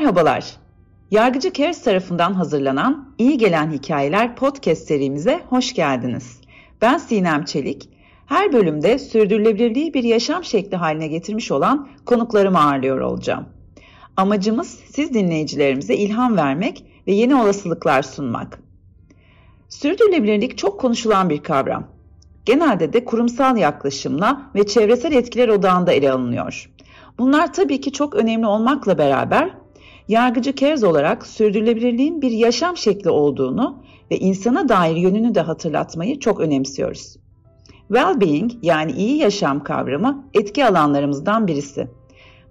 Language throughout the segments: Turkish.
Merhabalar. Yargıcı Cares tarafından hazırlanan İyi Gelen Hikayeler podcast serimize hoş geldiniz. Ben Sinem Çelik. Her bölümde sürdürülebilirliği bir yaşam şekli haline getirmiş olan konuklarımı ağırlıyor olacağım. Amacımız siz dinleyicilerimize ilham vermek ve yeni olasılıklar sunmak. Sürdürülebilirlik çok konuşulan bir kavram. Genelde de kurumsal yaklaşımla ve çevresel etkiler odağında ele alınıyor. Bunlar tabii ki çok önemli olmakla beraber yargıcı Kerz olarak sürdürülebilirliğin bir yaşam şekli olduğunu ve insana dair yönünü de hatırlatmayı çok önemsiyoruz. Well-being yani iyi yaşam kavramı etki alanlarımızdan birisi.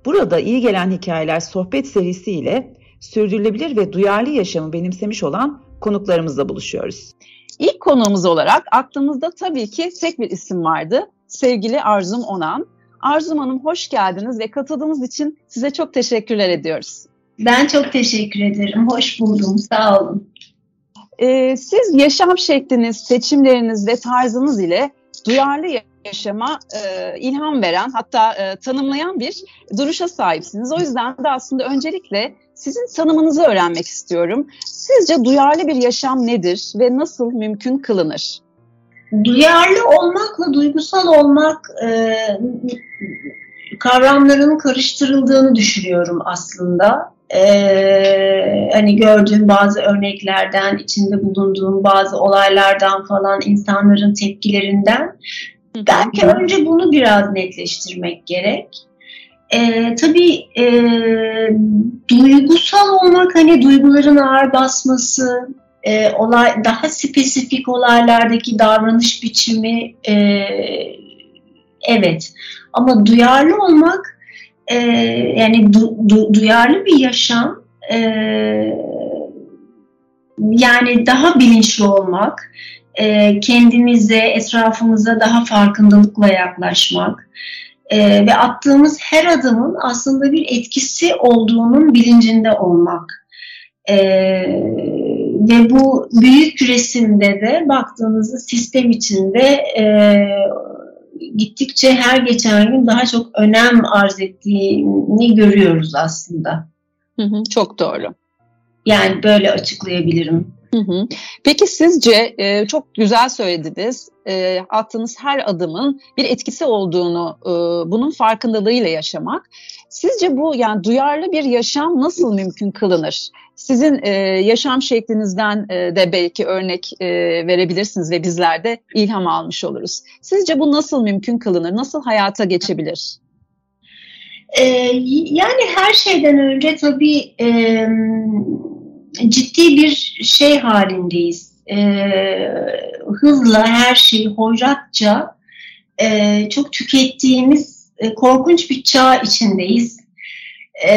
Burada iyi gelen hikayeler sohbet serisi ile sürdürülebilir ve duyarlı yaşamı benimsemiş olan konuklarımızla buluşuyoruz. İlk konuğumuz olarak aklımızda tabii ki tek bir isim vardı. Sevgili Arzum Onan. Arzum Hanım hoş geldiniz ve katıldığınız için size çok teşekkürler ediyoruz. Ben çok teşekkür ederim. Hoş buldum. Sağ olun. Ee, siz yaşam şekliniz, seçimleriniz ve tarzınız ile duyarlı yaşama e, ilham veren hatta e, tanımlayan bir duruşa sahipsiniz. O yüzden de aslında öncelikle sizin tanımınızı öğrenmek istiyorum. Sizce duyarlı bir yaşam nedir ve nasıl mümkün kılınır? Duyarlı olmakla duygusal olmak e, kavramların karıştırıldığını düşünüyorum aslında. Ee, hani gördüğüm bazı örneklerden, içinde bulunduğum bazı olaylardan falan, insanların tepkilerinden. Belki önce bunu biraz netleştirmek gerek. Ee, tabii e, duygusal olmak hani duyguların ağır basması, e, olay daha spesifik olaylardaki davranış biçimi e, evet ama duyarlı olmak e, yani du, du, duyarlı bir yaşam e, yani daha bilinçli olmak e, kendimize etrafımıza daha farkındalıkla yaklaşmak e, ve attığımız her adımın aslında bir etkisi olduğunun bilincinde olmak. E, ve bu büyük resimde de baktığınızda sistem içinde e, gittikçe her geçen gün daha çok önem arz ettiğini görüyoruz aslında. Hı hı, çok doğru. Yani böyle açıklayabilirim. Hı hı. Peki sizce e, çok güzel söylediniz. E, attığınız her adımın bir etkisi olduğunu, e, bunun farkındalığıyla yaşamak. Sizce bu yani duyarlı bir yaşam nasıl mümkün kılınır? Sizin e, yaşam şeklinizden e, de belki örnek e, verebilirsiniz ve bizler de ilham almış oluruz. Sizce bu nasıl mümkün kılınır? Nasıl hayata geçebilir? Ee, yani her şeyden önce tabii e, ciddi bir şey halindeyiz. E, hızla her şeyi hoyratça e, çok tükettiğimiz e, korkunç bir çağ içindeyiz. E,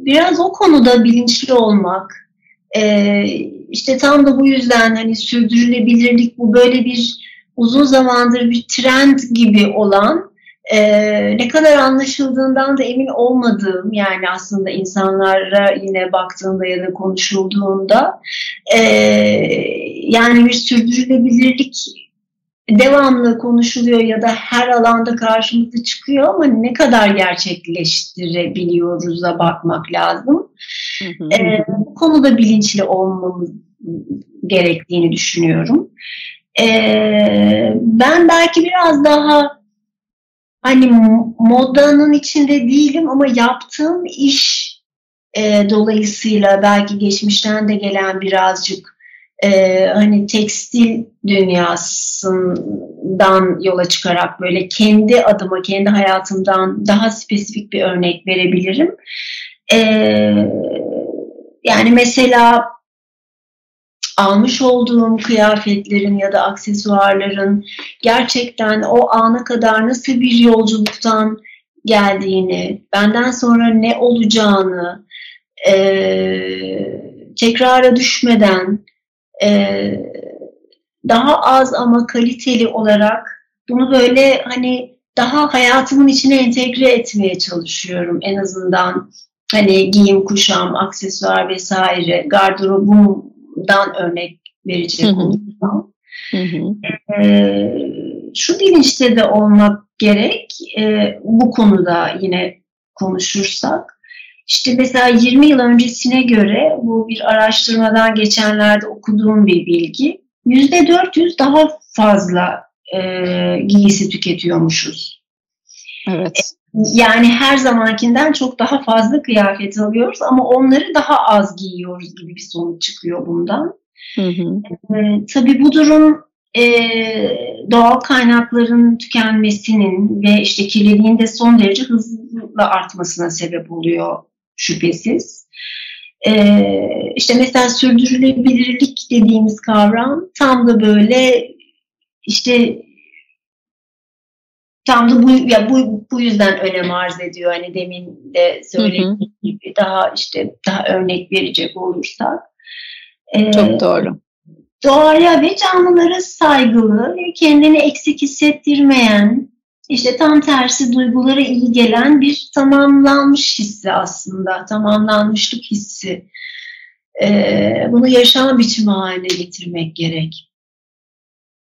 biraz o konuda bilinçli olmak, e, işte tam da bu yüzden hani sürdürülebilirlik bu böyle bir uzun zamandır bir trend gibi olan e, ne kadar anlaşıldığından da emin olmadığım yani aslında insanlara yine baktığında ya da konuşulduğunda e, yani bir sürdürülebilirlik devamlı konuşuluyor ya da her alanda karşımıza çıkıyor ama ne kadar gerçekleştirebiliyoruz'a bakmak lazım. Hı hı. E, bu konuda bilinçli olmamız gerektiğini düşünüyorum. E, ben belki biraz daha hani modanın içinde değilim ama yaptığım iş e, dolayısıyla belki geçmişten de gelen birazcık e, hani tekstil dünyasından yola çıkarak böyle kendi adıma, kendi hayatımdan daha spesifik bir örnek verebilirim. E, yani mesela almış olduğum kıyafetlerin ya da aksesuarların gerçekten o ana kadar nasıl bir yolculuktan geldiğini, benden sonra ne olacağını, e, tekrara düşmeden daha az ama kaliteli olarak bunu böyle hani daha hayatımın içine entegre etmeye çalışıyorum en azından hani giyim kuşam, aksesuar vesaire gardırobum dan örnek verecek olursam. Ee, şu bilinçte de olmak gerek e, bu konuda yine konuşursak. İşte mesela 20 yıl öncesine göre bu bir araştırmadan geçenlerde okuduğum bir bilgi. %400 daha fazla e, giysi tüketiyormuşuz. Evet. Yani her zamankinden çok daha fazla kıyafet alıyoruz ama onları daha az giyiyoruz gibi bir sonuç çıkıyor bundan. Hı hı. E, tabii bu durum e, doğal kaynakların tükenmesinin ve işte kirliliğin de son derece hızlı artmasına sebep oluyor şüphesiz. E, işte mesela sürdürülebilirlik dediğimiz kavram tam da böyle işte tam da bu ya bu bu yüzden önem arz ediyor. Hani demin de söylediğim gibi daha işte daha örnek verecek olursak. Çok doğru doğaya ve canlılara saygılı kendini eksik hissettirmeyen, işte tam tersi duygulara iyi gelen bir tamamlanmış hissi aslında, tamamlanmışlık hissi. Ee, bunu yaşam biçimi haline getirmek gerek.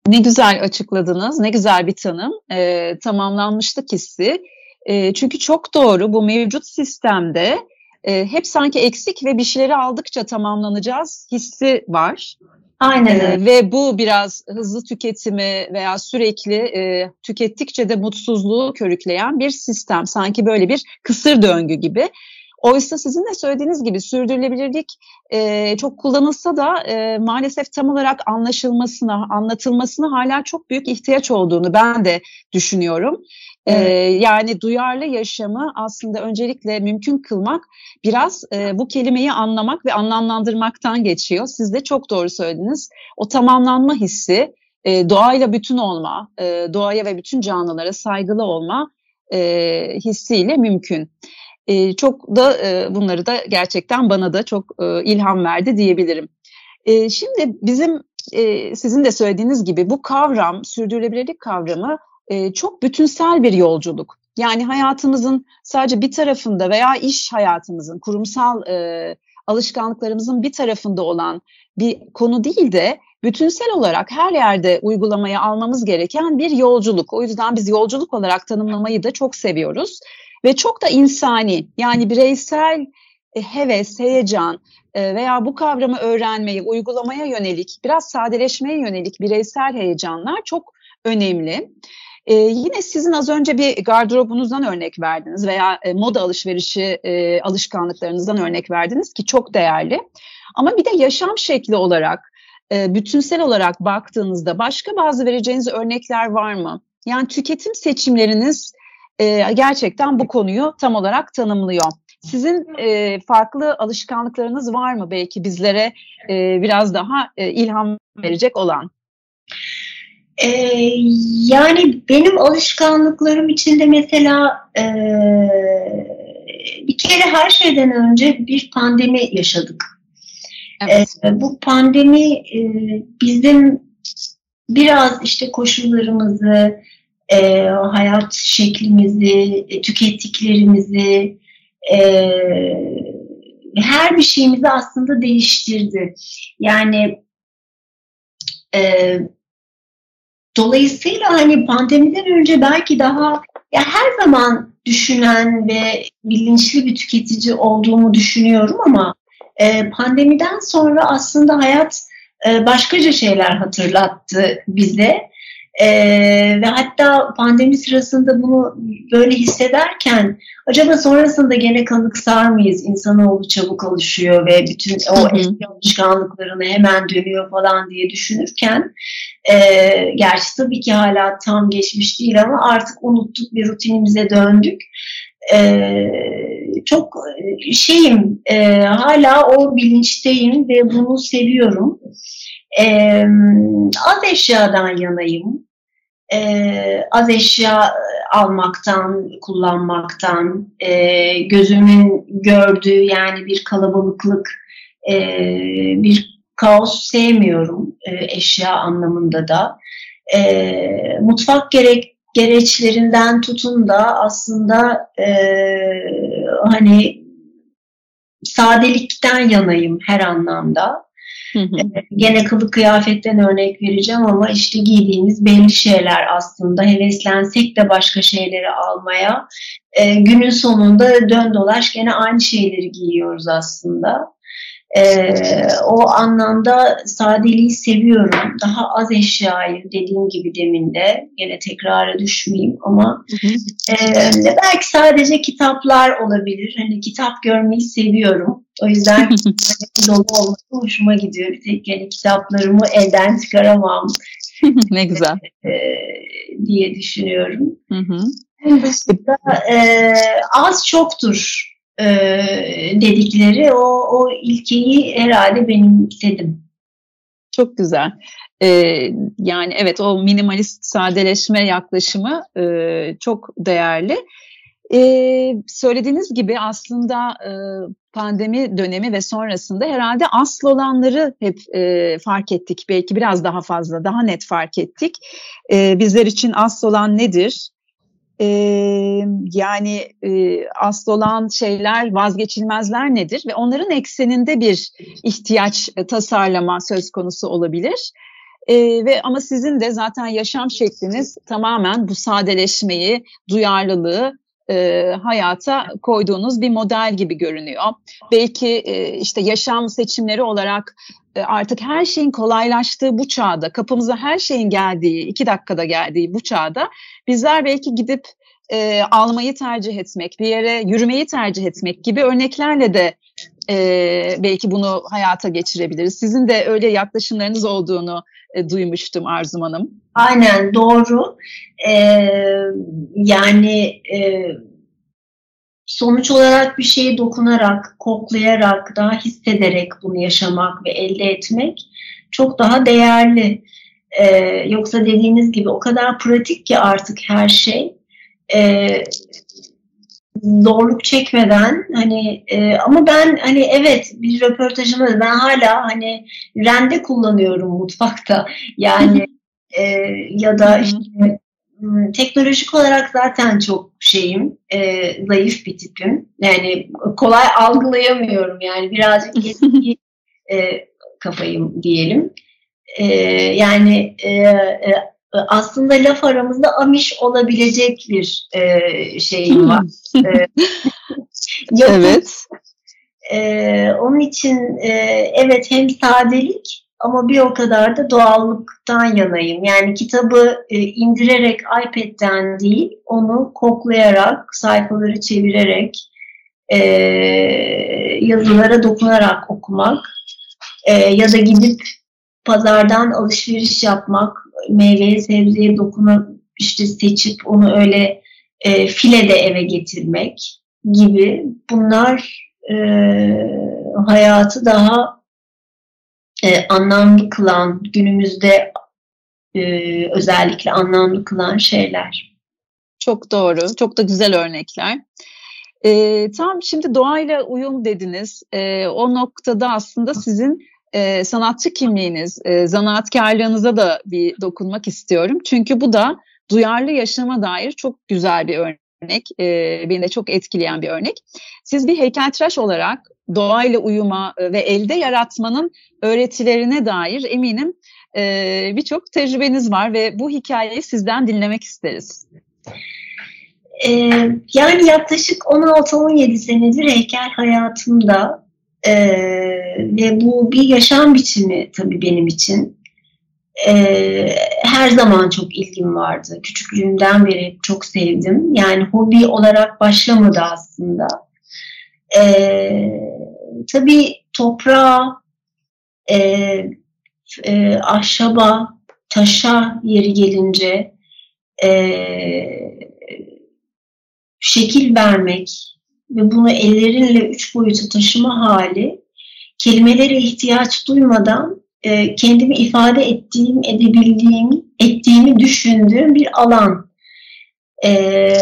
Ne güzel açıkladınız, ne güzel bir tanım. Ee, tamamlanmışlık hissi. E, çünkü çok doğru bu mevcut sistemde e, hep sanki eksik ve bir şeyleri aldıkça tamamlanacağız hissi var. Aynen öyle. Ee, ve bu biraz hızlı tüketimi veya sürekli e, tükettikçe de mutsuzluğu körükleyen bir sistem. Sanki böyle bir kısır döngü gibi. Oysa sizin de söylediğiniz gibi sürdürülebilirlik e, çok kullanılsa da e, maalesef tam olarak anlaşılmasına, anlatılmasına hala çok büyük ihtiyaç olduğunu ben de düşünüyorum. Evet. Ee, yani duyarlı yaşamı aslında öncelikle mümkün kılmak biraz e, bu kelimeyi anlamak ve anlamlandırmaktan geçiyor. Siz de çok doğru söylediniz. O tamamlanma hissi, e, doğayla bütün olma, e, doğaya ve bütün canlılara saygılı olma e, hissiyle mümkün. E, çok da e, bunları da gerçekten bana da çok e, ilham verdi diyebilirim. E, şimdi bizim e, sizin de söylediğiniz gibi bu kavram, sürdürülebilirlik kavramı e, çok bütünsel bir yolculuk. Yani hayatımızın sadece bir tarafında veya iş hayatımızın, kurumsal e, alışkanlıklarımızın bir tarafında olan bir konu değil de bütünsel olarak her yerde uygulamaya almamız gereken bir yolculuk. O yüzden biz yolculuk olarak tanımlamayı da çok seviyoruz ve çok da insani yani bireysel e, heves, heyecan e, veya bu kavramı öğrenmeyi, uygulamaya yönelik, biraz sadeleşmeye yönelik bireysel heyecanlar çok önemli. E, yine sizin az önce bir gardırobunuzdan örnek verdiniz veya e, moda alışverişi e, alışkanlıklarınızdan örnek verdiniz ki çok değerli. Ama bir de yaşam şekli olarak, e, bütünsel olarak baktığınızda başka bazı vereceğiniz örnekler var mı? Yani tüketim seçimleriniz e, gerçekten bu konuyu tam olarak tanımlıyor. Sizin e, farklı alışkanlıklarınız var mı belki bizlere e, biraz daha e, ilham verecek olan? Ee, yani benim alışkanlıklarım içinde mesela e, bir kere her şeyden önce bir pandemi yaşadık. Evet. E, bu pandemi e, bizim biraz işte koşullarımızı, e, hayat şeklimizi, e, tükettiklerimizi, e, her bir şeyimizi aslında değiştirdi. Yani e, Dolayısıyla hani pandemiden önce belki daha ya her zaman düşünen ve bilinçli bir tüketici olduğumu düşünüyorum ama e, pandemiden sonra aslında hayat e, başkaca şeyler hatırlattı bize. Ee, ve hatta pandemi sırasında bunu böyle hissederken acaba sonrasında gene kanıksar mıyız? İnsanoğlu çabuk alışıyor ve bütün o eski alışkanlıklarına hemen dönüyor falan diye düşünürken e, gerçi tabii ki hala tam geçmiş değil ama artık unuttuk bir rutinimize döndük. E, çok şeyim e, hala o bilinçteyim ve bunu seviyorum. E, az eşyadan yanayım. E, az eşya almaktan, kullanmaktan, e, gözümün gördüğü yani bir kalabalıklık, e, bir kaos sevmiyorum e, eşya anlamında da. E, mutfak gerek gereçlerinden tutun da aslında e, hani sadelikten yanayım her anlamda. Hı. Gene kılık kıyafetten örnek vereceğim ama işte giydiğimiz belli şeyler aslında. Heveslensek de başka şeyleri almaya. E, günün sonunda dön dolaş gene aynı şeyleri giyiyoruz aslında. Ee, o anlamda sadeliği seviyorum. Daha az eşyayı dediğim gibi demin de yine tekrara düşmeyeyim ama E, belki sadece kitaplar olabilir. Hani kitap görmeyi seviyorum. O yüzden dolu olması hoşuma gidiyor. Bir tek yani kitaplarımı elden çıkaramam. ne güzel. E, diye düşünüyorum. Hı hı. Dışında, e, az çoktur e, dedikleri o, o ilkeyi herhalde benimsedim. Çok güzel. Ee, yani evet o minimalist sadeleşme yaklaşımı e, çok değerli. Ee, söylediğiniz gibi aslında e, pandemi dönemi ve sonrasında herhalde asıl olanları hep e, fark ettik. Belki biraz daha fazla, daha net fark ettik. E, bizler için asıl olan nedir? E, yani e, asıl olan şeyler vazgeçilmezler nedir ve onların ekseninde bir ihtiyaç e, tasarlama söz konusu olabilir. E, ve ama sizin de zaten yaşam şekliniz tamamen bu sadeleşmeyi, duyarlılığı e, hayata koyduğunuz bir model gibi görünüyor. Belki e, işte yaşam seçimleri olarak artık her şeyin kolaylaştığı bu çağda, kapımıza her şeyin geldiği, iki dakikada geldiği bu çağda bizler belki gidip e, almayı tercih etmek, bir yere yürümeyi tercih etmek gibi örneklerle de e, belki bunu hayata geçirebiliriz. Sizin de öyle yaklaşımlarınız olduğunu e, duymuştum Arzum Hanım. Aynen doğru. Ee, yani e, sonuç olarak bir şeyi dokunarak, koklayarak, daha hissederek bunu yaşamak ve elde etmek çok daha değerli. Ee, yoksa dediğiniz gibi o kadar pratik ki artık her şey. Ee, zorluk çekmeden hani e, ama ben hani evet bir röportajımda ben hala hani rende kullanıyorum mutfakta yani e, ya da işte teknolojik olarak zaten çok şeyim, e, zayıf bir tipim. Yani kolay algılayamıyorum yani birazcık eski e, kafayım diyelim. E, yani e, e, aslında laf aramızda amiş olabilecek bir e, şeyim var. e, evet. E, onun için e, evet hem sadelik ama bir o kadar da doğallıktan yanayım. Yani kitabı e, indirerek iPad'den değil, onu koklayarak, sayfaları çevirerek, e, yazılara dokunarak okumak e, ya da gidip pazardan alışveriş yapmak, meyveye sebzeye dokunup işte seçip onu öyle e, file de eve getirmek gibi bunlar e, hayatı daha e, anlamlı kılan, günümüzde e, özellikle anlamlı kılan şeyler. Çok doğru, çok da güzel örnekler. E, tam şimdi doğayla uyum dediniz. E, o noktada aslında sizin e, sanatçı kimliğiniz, e, zanaatkarlığınıza da bir dokunmak istiyorum. Çünkü bu da duyarlı yaşama dair çok güzel bir örnek. E, beni de çok etkileyen bir örnek. Siz bir heykeltıraş olarak doğayla uyuma e, ve elde yaratmanın öğretilerine dair eminim e, birçok tecrübeniz var ve bu hikayeyi sizden dinlemek isteriz. Ee, yani yaklaşık 16-17 senedir heykel hayatımda ve bu bir yaşam biçimi tabii benim için. Ee, her zaman çok ilgim vardı. Küçüklüğümden beri çok sevdim. Yani hobi olarak başlamadı aslında. Ee, tabii toprağa, e, e, ahşaba, taşa yeri gelince e, şekil vermek ve bunu ellerinle üç boyutu taşıma hali kelimelere ihtiyaç duymadan e, kendimi ifade ettiğim, edebildiğim, ettiğimi düşündüğüm bir alan. E,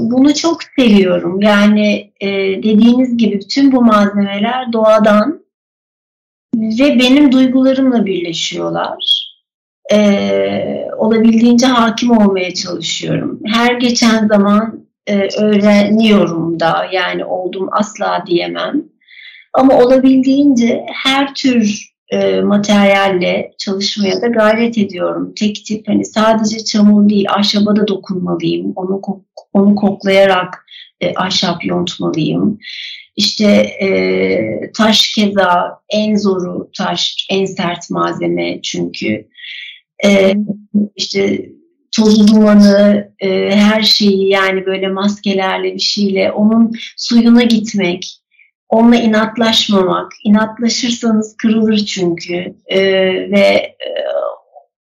bunu çok seviyorum. Yani e, dediğiniz gibi bütün bu malzemeler doğadan ve benim duygularımla birleşiyorlar. E, olabildiğince hakim olmaya çalışıyorum. Her geçen zaman e, öğreniyorum da yani oldum asla diyemem. Ama olabildiğince her tür e, materyalle çalışmaya da gayret ediyorum. Tek tip hani sadece çamur değil ahşaba da dokunmalıyım. Onu onu koklayarak e, ahşap yontmalıyım. İşte e, taş keza en zoru taş, en sert malzeme çünkü. E, işte tozu dumanı, e, her şeyi yani böyle maskelerle bir şeyle onun suyuna gitmek, onunla inatlaşmamak. İnatlaşırsanız kırılır çünkü e, ve e,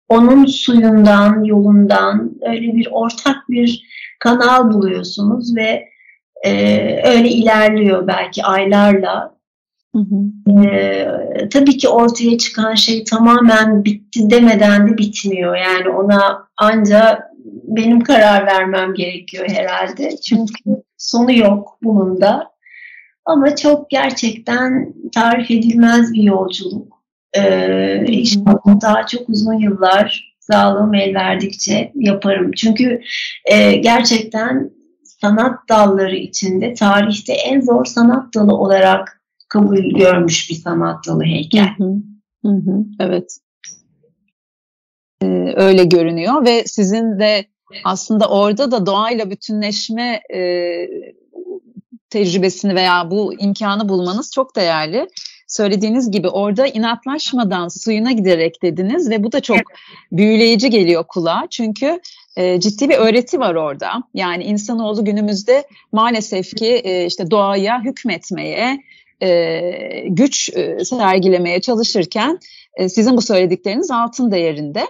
onun suyundan, yolundan öyle bir ortak bir kanal buluyorsunuz ve e, öyle ilerliyor belki aylarla. Hı hı. Ee, tabii ki ortaya çıkan şey tamamen bitti demeden de bitmiyor. Yani ona ancak benim karar vermem gerekiyor herhalde. Çünkü sonu yok bunun da. Ama çok gerçekten tarif edilmez bir yolculuk. Ee, inşallah daha çok uzun yıllar sağlığım el verdikçe yaparım. Çünkü e, gerçekten sanat dalları içinde tarihte en zor sanat dalı olarak kabul görmüş bir sanat dalı heykel. Hı hı. Hı evet. Ee, öyle görünüyor ve sizin de aslında orada da doğayla bütünleşme e, tecrübesini veya bu imkanı bulmanız çok değerli. Söylediğiniz gibi orada inatlaşmadan suyuna giderek dediniz ve bu da çok büyüleyici geliyor kulağa. Çünkü e, ciddi bir öğreti var orada. Yani insanoğlu günümüzde maalesef ki e, işte doğaya hükmetmeye, e, güç e, sergilemeye çalışırken e, sizin bu söyledikleriniz altın değerinde.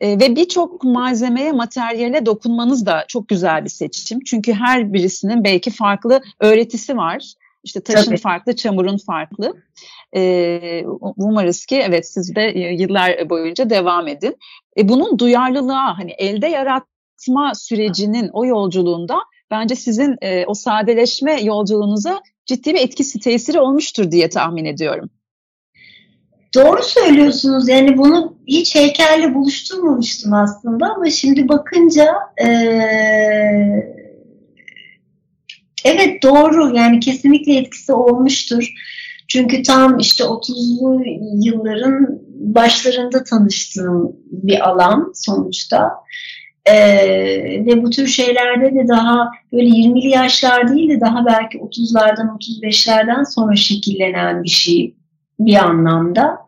E, ve birçok malzemeye, materyale dokunmanız da çok güzel bir seçim. Çünkü her birisinin belki farklı öğretisi var. İşte taşın Tabii. farklı, çamurun farklı. E, umarız ki evet siz de yıllar boyunca devam edin. E, bunun duyarlılığa, hani elde yaratma sürecinin o yolculuğunda bence sizin e, o sadeleşme yolculuğunuza ciddi bir etkisi, tesiri olmuştur diye tahmin ediyorum. Doğru söylüyorsunuz. Yani bunu hiç heykelle buluşturmamıştım aslında ama şimdi bakınca ee, evet doğru. Yani kesinlikle etkisi olmuştur. Çünkü tam işte 30'lu yılların başlarında tanıştığım bir alan sonuçta. Ee, ve bu tür şeylerde de daha böyle 20'li yaşlar değil de daha belki 30'lardan 35'lerden sonra şekillenen bir şey bir anlamda.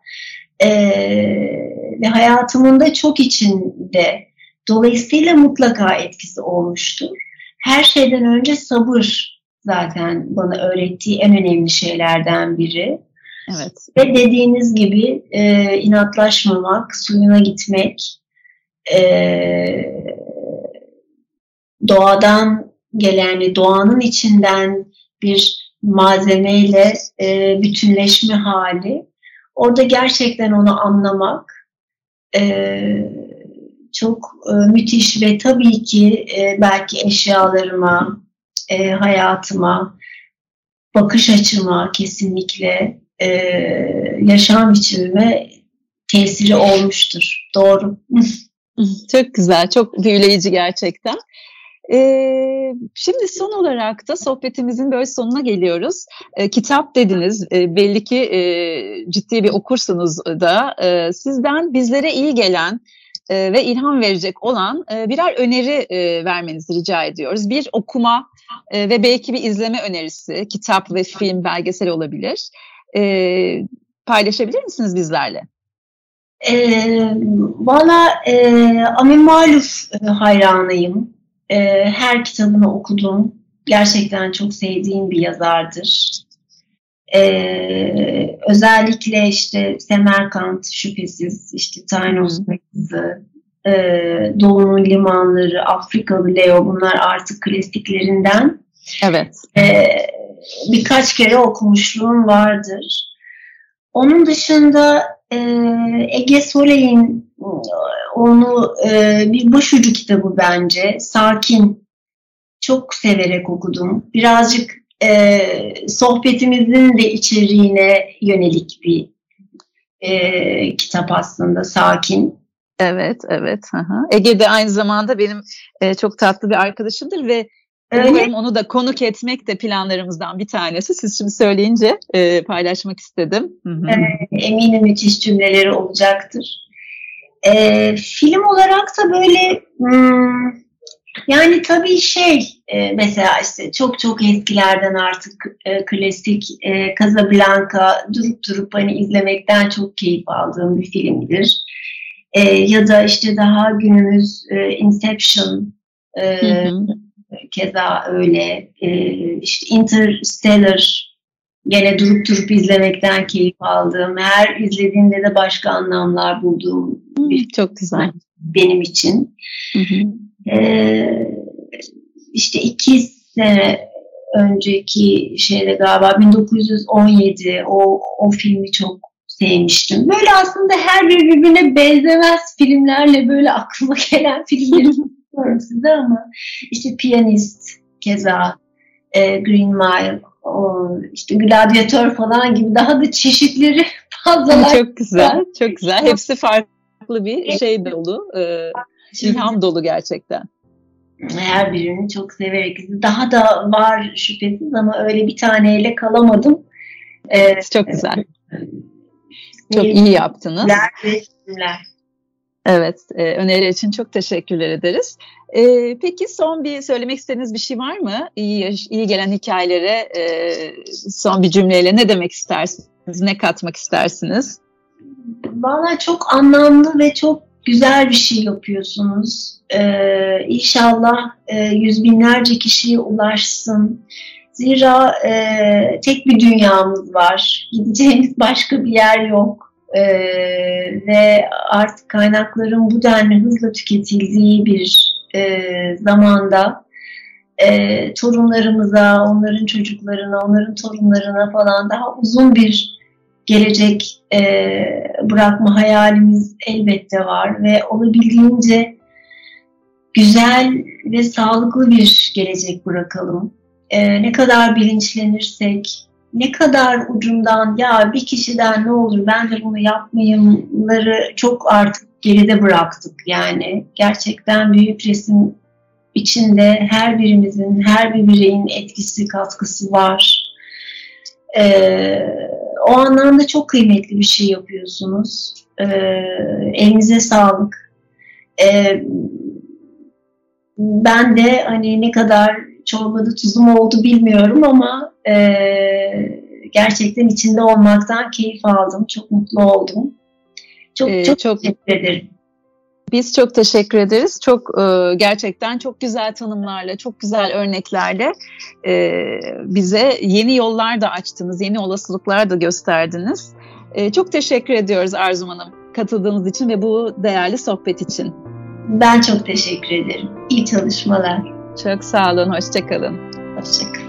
Ee, ve hayatımın da çok içinde. Dolayısıyla mutlaka etkisi olmuştur. Her şeyden önce sabır zaten bana öğrettiği en önemli şeylerden biri. Evet. Ve dediğiniz gibi e, inatlaşmamak, suyuna gitmek, e, doğadan gelen, doğanın içinden bir malzemeyle e, bütünleşme hali. Orada gerçekten onu anlamak e, çok e, müthiş ve tabii ki e, belki eşyalarıma, e, hayatıma, bakış açıma kesinlikle e, yaşam biçimime tesiri olmuştur. Doğru. Çok güzel, çok büyüleyici gerçekten. Ee, şimdi son olarak da sohbetimizin böyle sonuna geliyoruz. Ee, kitap dediniz, ee, belli ki e, ciddi bir okursunuz da. Ee, sizden bizlere iyi gelen e, ve ilham verecek olan e, birer öneri e, vermenizi rica ediyoruz. Bir okuma e, ve belki bir izleme önerisi, kitap ve film, belgesel olabilir. E, paylaşabilir misiniz bizlerle? E, Valla e, Amin Maluf e, hayranıyım. E, her kitabını okudum. Gerçekten çok sevdiğim bir yazardır. E, özellikle işte Semerkant şüphesiz, işte Taynos Kızı, e, Doğu'nun limanları, Afrikalı Leo bunlar artık klasiklerinden. Evet. E, birkaç kere okumuşluğum vardır. Onun dışında e, Ege Soley'in onu e, bir başucu kitabı bence. Sakin. Çok severek okudum. Birazcık e, sohbetimizin de içeriğine yönelik bir e, kitap aslında. Sakin. Evet, evet. Aha. Ege de aynı zamanda benim e, çok tatlı bir arkadaşımdır ve Umarım onu da konuk etmek de planlarımızdan bir tanesi. Siz şimdi söyleyince e, paylaşmak istedim. eminim müthiş cümleleri olacaktır. E, film olarak da böyle hmm, yani tabii şey e, mesela işte çok çok eskilerden artık e, klasik e, Casablanca durup durup hani izlemekten çok keyif aldığım bir filmdir. E, ya da işte daha günümüz e, Inception e, hı hı. Keza öyle e, işte Interstellar gene durup durup izlemekten keyif aldığım, her izlediğimde de başka anlamlar bulduğum bir çok güzel benim için. Hı hı. Ee, işte iki sene önceki şeyde galiba 1917 o, o filmi çok sevmiştim. Böyle aslında her bir birbirine benzemez filmlerle böyle aklıma gelen filmleri söylüyorum size ama işte Piyanist keza e, Green Mile o işte gladyatör falan gibi daha da çeşitleri fazla. Çok güzel, çok güzel. Hepsi farklı bir şey dolu, e, ilham dolu gerçekten. Her birini çok severek. Daha da var şüphesiz ama öyle bir taneyle kalamadım. Ee, çok güzel. çok iyi yaptınız. Resimler. Evet, e, öneri için çok teşekkürler ederiz. E, peki son bir söylemek istediğiniz bir şey var mı? İyi, iyi gelen hikayelere e, son bir cümleyle ne demek istersiniz? Ne katmak istersiniz? Valla çok anlamlı ve çok güzel bir şey yapıyorsunuz. Ee, inşallah e, yüz binlerce kişiye ulaşsın. Zira e, tek bir dünyamız var. Gideceğimiz başka bir yer yok. E, ve artık kaynakların bu denli hızla tüketildiği bir e, zamanda e, torunlarımıza, onların çocuklarına, onların torunlarına falan daha uzun bir gelecek e, bırakma hayalimiz elbette var ve olabildiğince güzel ve sağlıklı bir gelecek bırakalım. E, ne kadar bilinçlenirsek, ne kadar ucundan ya bir kişiden ne olur ben de bunu yapmayımları çok artık geride bıraktık yani. Gerçekten büyük resim içinde her birimizin, her bir bireyin etkisi, katkısı var. Ee, o anlamda çok kıymetli bir şey yapıyorsunuz. Ee, elinize sağlık. Ee, ben de hani ne kadar çorbada tuzum oldu bilmiyorum ama e, gerçekten içinde olmaktan keyif aldım. Çok mutlu oldum. Çok ee, çok, çok teşekkür ederim. Biz çok teşekkür ederiz. Çok e, gerçekten çok güzel tanımlarla, çok güzel örneklerle e, bize yeni yollar da açtınız, yeni olasılıklar da gösterdiniz. E, çok teşekkür ediyoruz Arzum Hanım katıldığınız için ve bu değerli sohbet için. Ben çok teşekkür ederim. İyi çalışmalar. Çok sağ olun, hoşçakalın. Hoşçakalın.